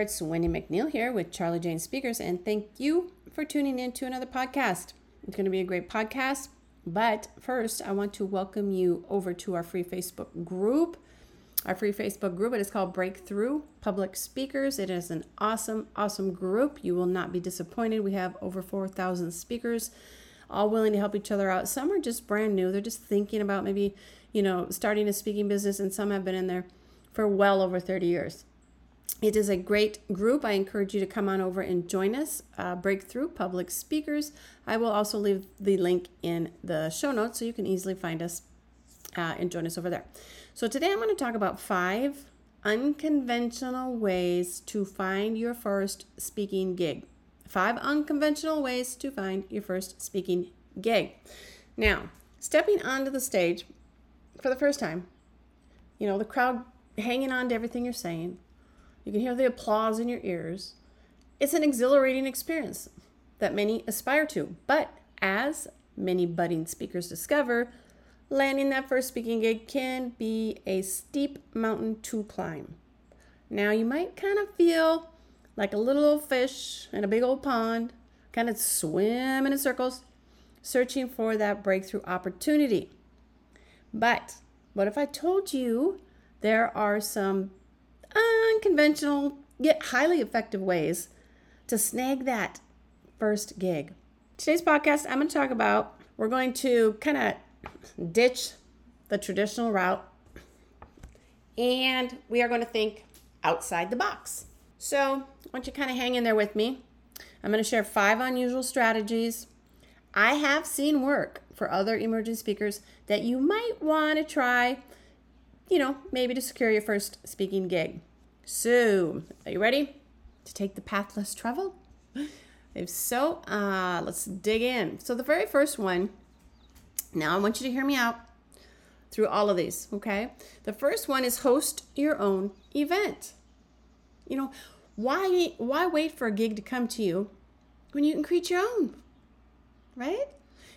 It's Wendy McNeil here with Charli Jane Speakers, and thank you for tuning in to another podcast. It's going to be a great podcast, but first, I want to welcome you over to our free Facebook group. Our free Facebook group, it is called Breakthrough Public Speakers. It is an awesome, awesome group. You will not be disappointed. We have over 4,000 speakers, all willing to help each other out. Some are just brand new, they're just thinking about maybe, you know, starting a speaking business, and some have been in there for well over 30 years. It is a great group. I encourage you to come on over and join us. Uh, Breakthrough Public Speakers. I will also leave the link in the show notes so you can easily find us uh, and join us over there. So, today I'm going to talk about five unconventional ways to find your first speaking gig. Five unconventional ways to find your first speaking gig. Now, stepping onto the stage for the first time, you know, the crowd hanging on to everything you're saying you can hear the applause in your ears. It's an exhilarating experience that many aspire to. But as many budding speakers discover, landing that first speaking gig can be a steep mountain to climb. Now, you might kind of feel like a little old fish in a big old pond, kind of swimming in circles, searching for that breakthrough opportunity. But what if I told you there are some unconventional yet highly effective ways to snag that first gig. Today's podcast, I'm going to talk about we're going to kind of ditch the traditional route and we are going to think outside the box. So, I want you kind of hang in there with me. I'm going to share five unusual strategies I have seen work for other emerging speakers that you might want to try, you know, maybe to secure your first speaking gig. So, are you ready to take the path less traveled? If so, uh, let's dig in. So, the very first one, now I want you to hear me out through all of these, okay? The first one is host your own event. You know, why why wait for a gig to come to you when you can create your own? Right?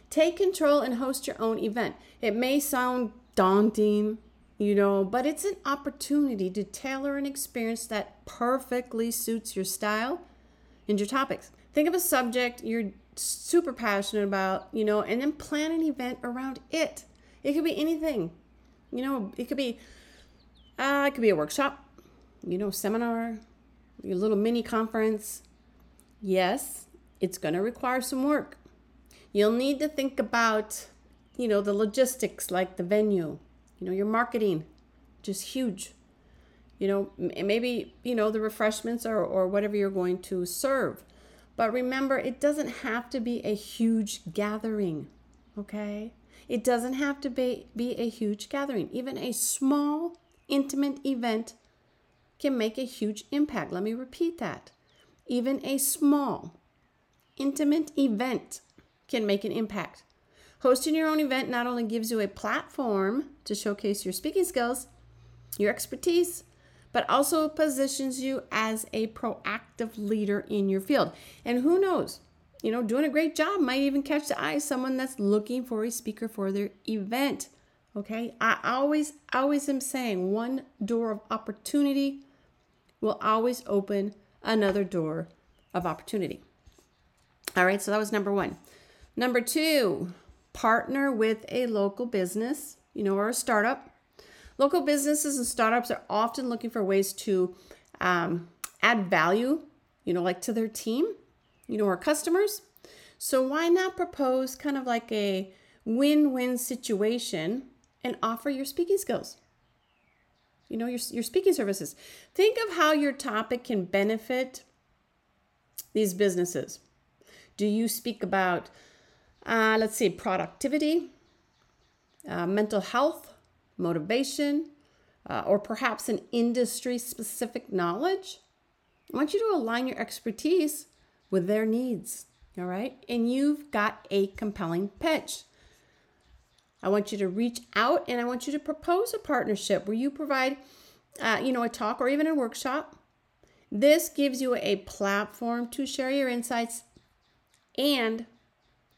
Take control and host your own event. It may sound daunting, you know, but it's an opportunity to tailor an experience that perfectly suits your style and your topics. Think of a subject you're super passionate about, you know, and then plan an event around it. It could be anything, you know, it could be, uh, it could be a workshop, you know, seminar, your little mini conference. Yes, it's going to require some work. You'll need to think about, you know, the logistics like the venue, you know, your marketing, just huge. You know, maybe, you know, the refreshments or, or whatever you're going to serve. But remember, it doesn't have to be a huge gathering, okay? It doesn't have to be, be a huge gathering. Even a small, intimate event can make a huge impact. Let me repeat that. Even a small, intimate event can make an impact. Hosting your own event not only gives you a platform to showcase your speaking skills, your expertise, but also positions you as a proactive leader in your field. And who knows, you know, doing a great job might even catch the eye of someone that's looking for a speaker for their event. Okay, I always, always am saying one door of opportunity will always open another door of opportunity. All right, so that was number one. Number two, partner with a local business, you know, or a startup. Local businesses and startups are often looking for ways to um, add value, you know, like to their team, you know, or customers. So why not propose kind of like a win-win situation and offer your speaking skills? You know, your, your speaking services. Think of how your topic can benefit these businesses. Do you speak about uh, let's see, productivity, uh, mental health, motivation, uh, or perhaps an industry specific knowledge. I want you to align your expertise with their needs. All right. And you've got a compelling pitch. I want you to reach out and I want you to propose a partnership where you provide, uh, you know, a talk or even a workshop. This gives you a platform to share your insights and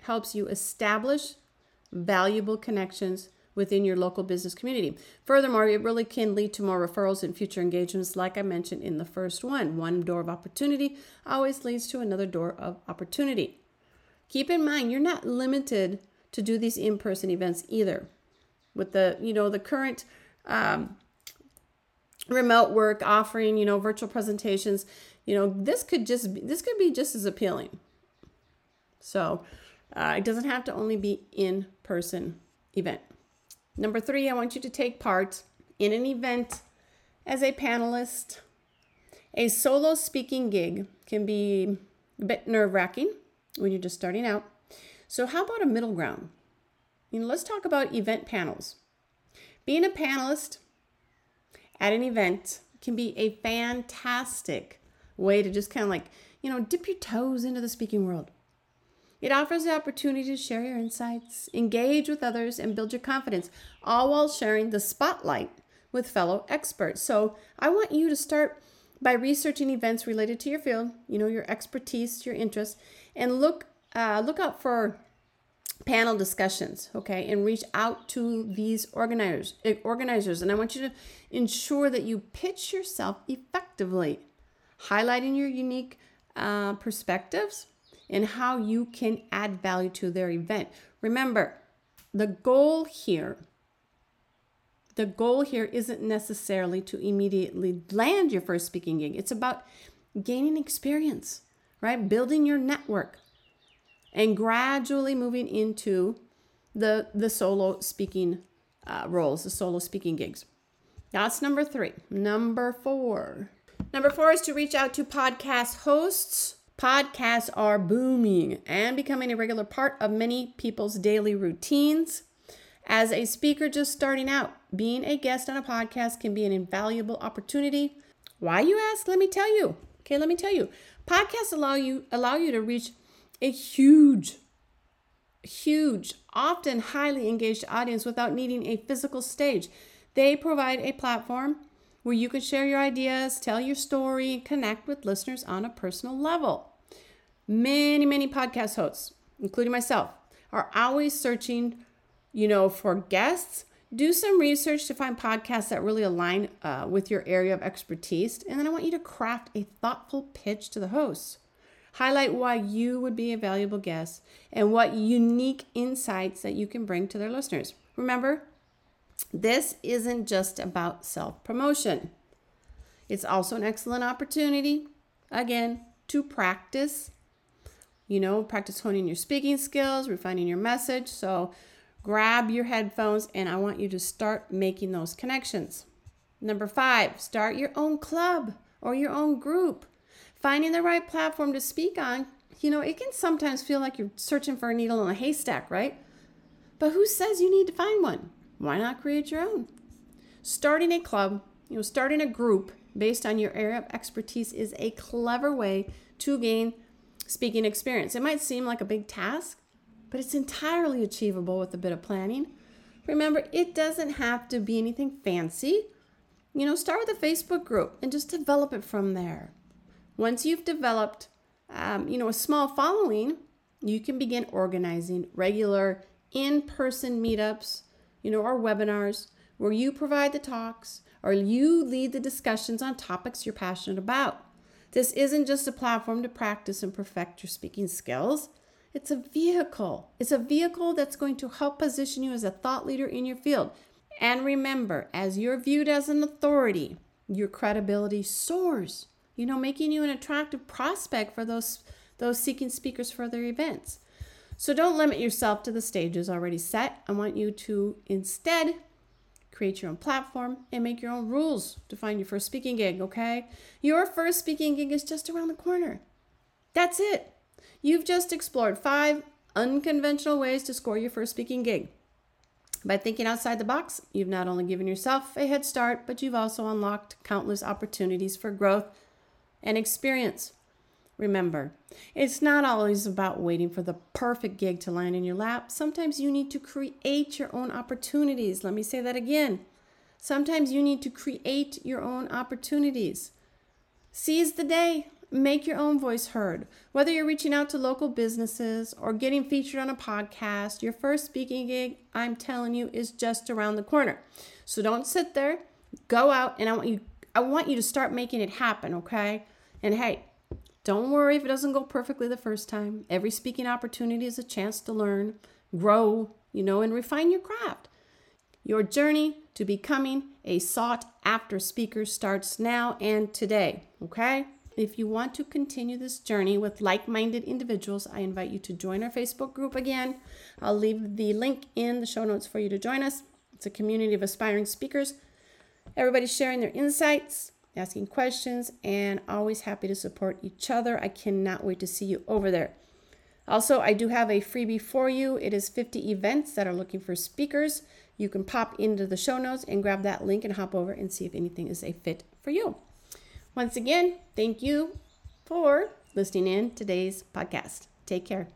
helps you establish valuable connections within your local business community. Furthermore, it really can lead to more referrals and future engagements, like I mentioned in the first one. One door of opportunity always leads to another door of opportunity. Keep in mind, you're not limited to do these in-person events either. With the, you know, the current um, remote work offering, you know, virtual presentations, you know, this could just be, this could be just as appealing. So uh, it doesn't have to only be in-person event. Number three, I want you to take part in an event as a panelist. A solo speaking gig can be a bit nerve wracking when you're just starting out. So, how about a middle ground? You know, let's talk about event panels. Being a panelist at an event can be a fantastic way to just kind of like, you know, dip your toes into the speaking world. It offers the opportunity to share your insights, engage with others, and build your confidence, all while sharing the spotlight with fellow experts. So, I want you to start by researching events related to your field, you know, your expertise, your interests, and look uh, look out for panel discussions, okay, and reach out to these organizers. Eh, organizers, and I want you to ensure that you pitch yourself effectively, highlighting your unique uh, perspectives and how you can add value to their event. Remember, the goal here the goal here isn't necessarily to immediately land your first speaking gig. It's about gaining experience, right? Building your network and gradually moving into the the solo speaking uh, roles, the solo speaking gigs. That's number three. Number four. Number four is to reach out to podcast hosts Podcasts are booming and becoming a regular part of many people's daily routines. As a speaker just starting out, being a guest on a podcast can be an invaluable opportunity. Why you ask? Let me tell you. Okay, let me tell you. Podcasts allow you allow you to reach a huge huge, often highly engaged audience without needing a physical stage. They provide a platform where you can share your ideas, tell your story, and connect with listeners on a personal level. Many, many podcast hosts, including myself, are always searching, you know, for guests. Do some research to find podcasts that really align uh, with your area of expertise. And then I want you to craft a thoughtful pitch to the hosts. Highlight why you would be a valuable guest and what unique insights that you can bring to their listeners. Remember, this isn't just about self promotion, it's also an excellent opportunity, again, to practice. You know, practice honing your speaking skills, refining your message. So grab your headphones and I want you to start making those connections. Number five, start your own club or your own group. Finding the right platform to speak on, you know, it can sometimes feel like you're searching for a needle in a haystack, right? But who says you need to find one? Why not create your own? Starting a club, you know, starting a group based on your area of expertise is a clever way to gain speaking experience. It might seem like a big task, but it's entirely achievable with a bit of planning. Remember, it doesn't have to be anything fancy. You know, start with a Facebook group and just develop it from there. Once you've developed, um, you know, a small following, you can begin organizing regular in-person meetups you know, our webinars where you provide the talks or you lead the discussions on topics you're passionate about. This isn't just a platform to practice and perfect your speaking skills. It's a vehicle. It's a vehicle that's going to help position you as a thought leader in your field. And remember, as you're viewed as an authority, your credibility soars, you know, making you an attractive prospect for those those seeking speakers for their events. So don't limit yourself to the stages already set. I want you to instead create your own platform and make your own rules to find your first speaking gig, okay? Your first speaking gig is just around the corner. That's it. You've just explored five unconventional ways to score your first speaking gig. By thinking outside the box, you've not only given yourself a head start, but you've also unlocked countless opportunities for growth and experience. Remember, it's not always about waiting for the perfect gig to land in your lap. Sometimes you need to create your own opportunities. Let me say that again. Sometimes you need to create your own opportunities. Seize the day. Make your own voice heard. Whether you're reaching out to local businesses or getting featured on a podcast, your first speaking gig, I'm telling you, is just around the corner. So don't sit there. Go out and I want you I want you to start making it happen, okay? And hey, don't worry if it doesn't go perfectly the first time. Every speaking opportunity is a chance to learn, grow, you know, and refine your craft. Your journey to becoming a sought after speaker starts now and today, okay? If you want to continue this journey with like minded individuals, I invite you to join our Facebook group again. I'll leave the link in the show notes for you to join us. It's a community of aspiring speakers. Everybody's sharing their insights, asking questions, and always happy to support each other. I cannot wait to see you over there. Also, I do have a freebie for you. It is 50 events that are looking for speakers. You can pop into the show notes and grab that link and hop over and see if anything is a fit for you. Once again, thank you for listening in today's podcast. Take care.